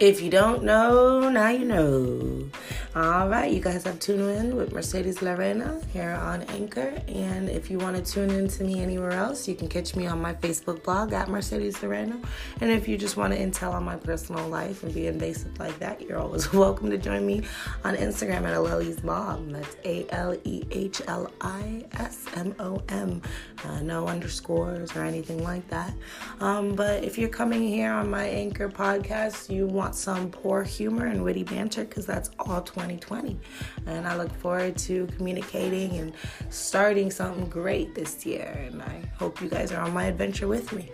If you don't know, now you know. All right, you guys have tuned in with Mercedes La Reina here on Anchor. And if you want to tune in to me anywhere else, you can catch me on my Facebook blog at Mercedes La Reina. And if you just want to intel on my personal life and be invasive like that, you're always welcome to join me on Instagram at Aleli's Mom. That's A L E H L I S M O M. Uh, no underscores or anything like that. Um, but if you're coming here on my Anchor podcast, you want some poor humor and witty banter because that's all 2020. And I look forward to communicating and starting something great this year. And I hope you guys are on my adventure with me.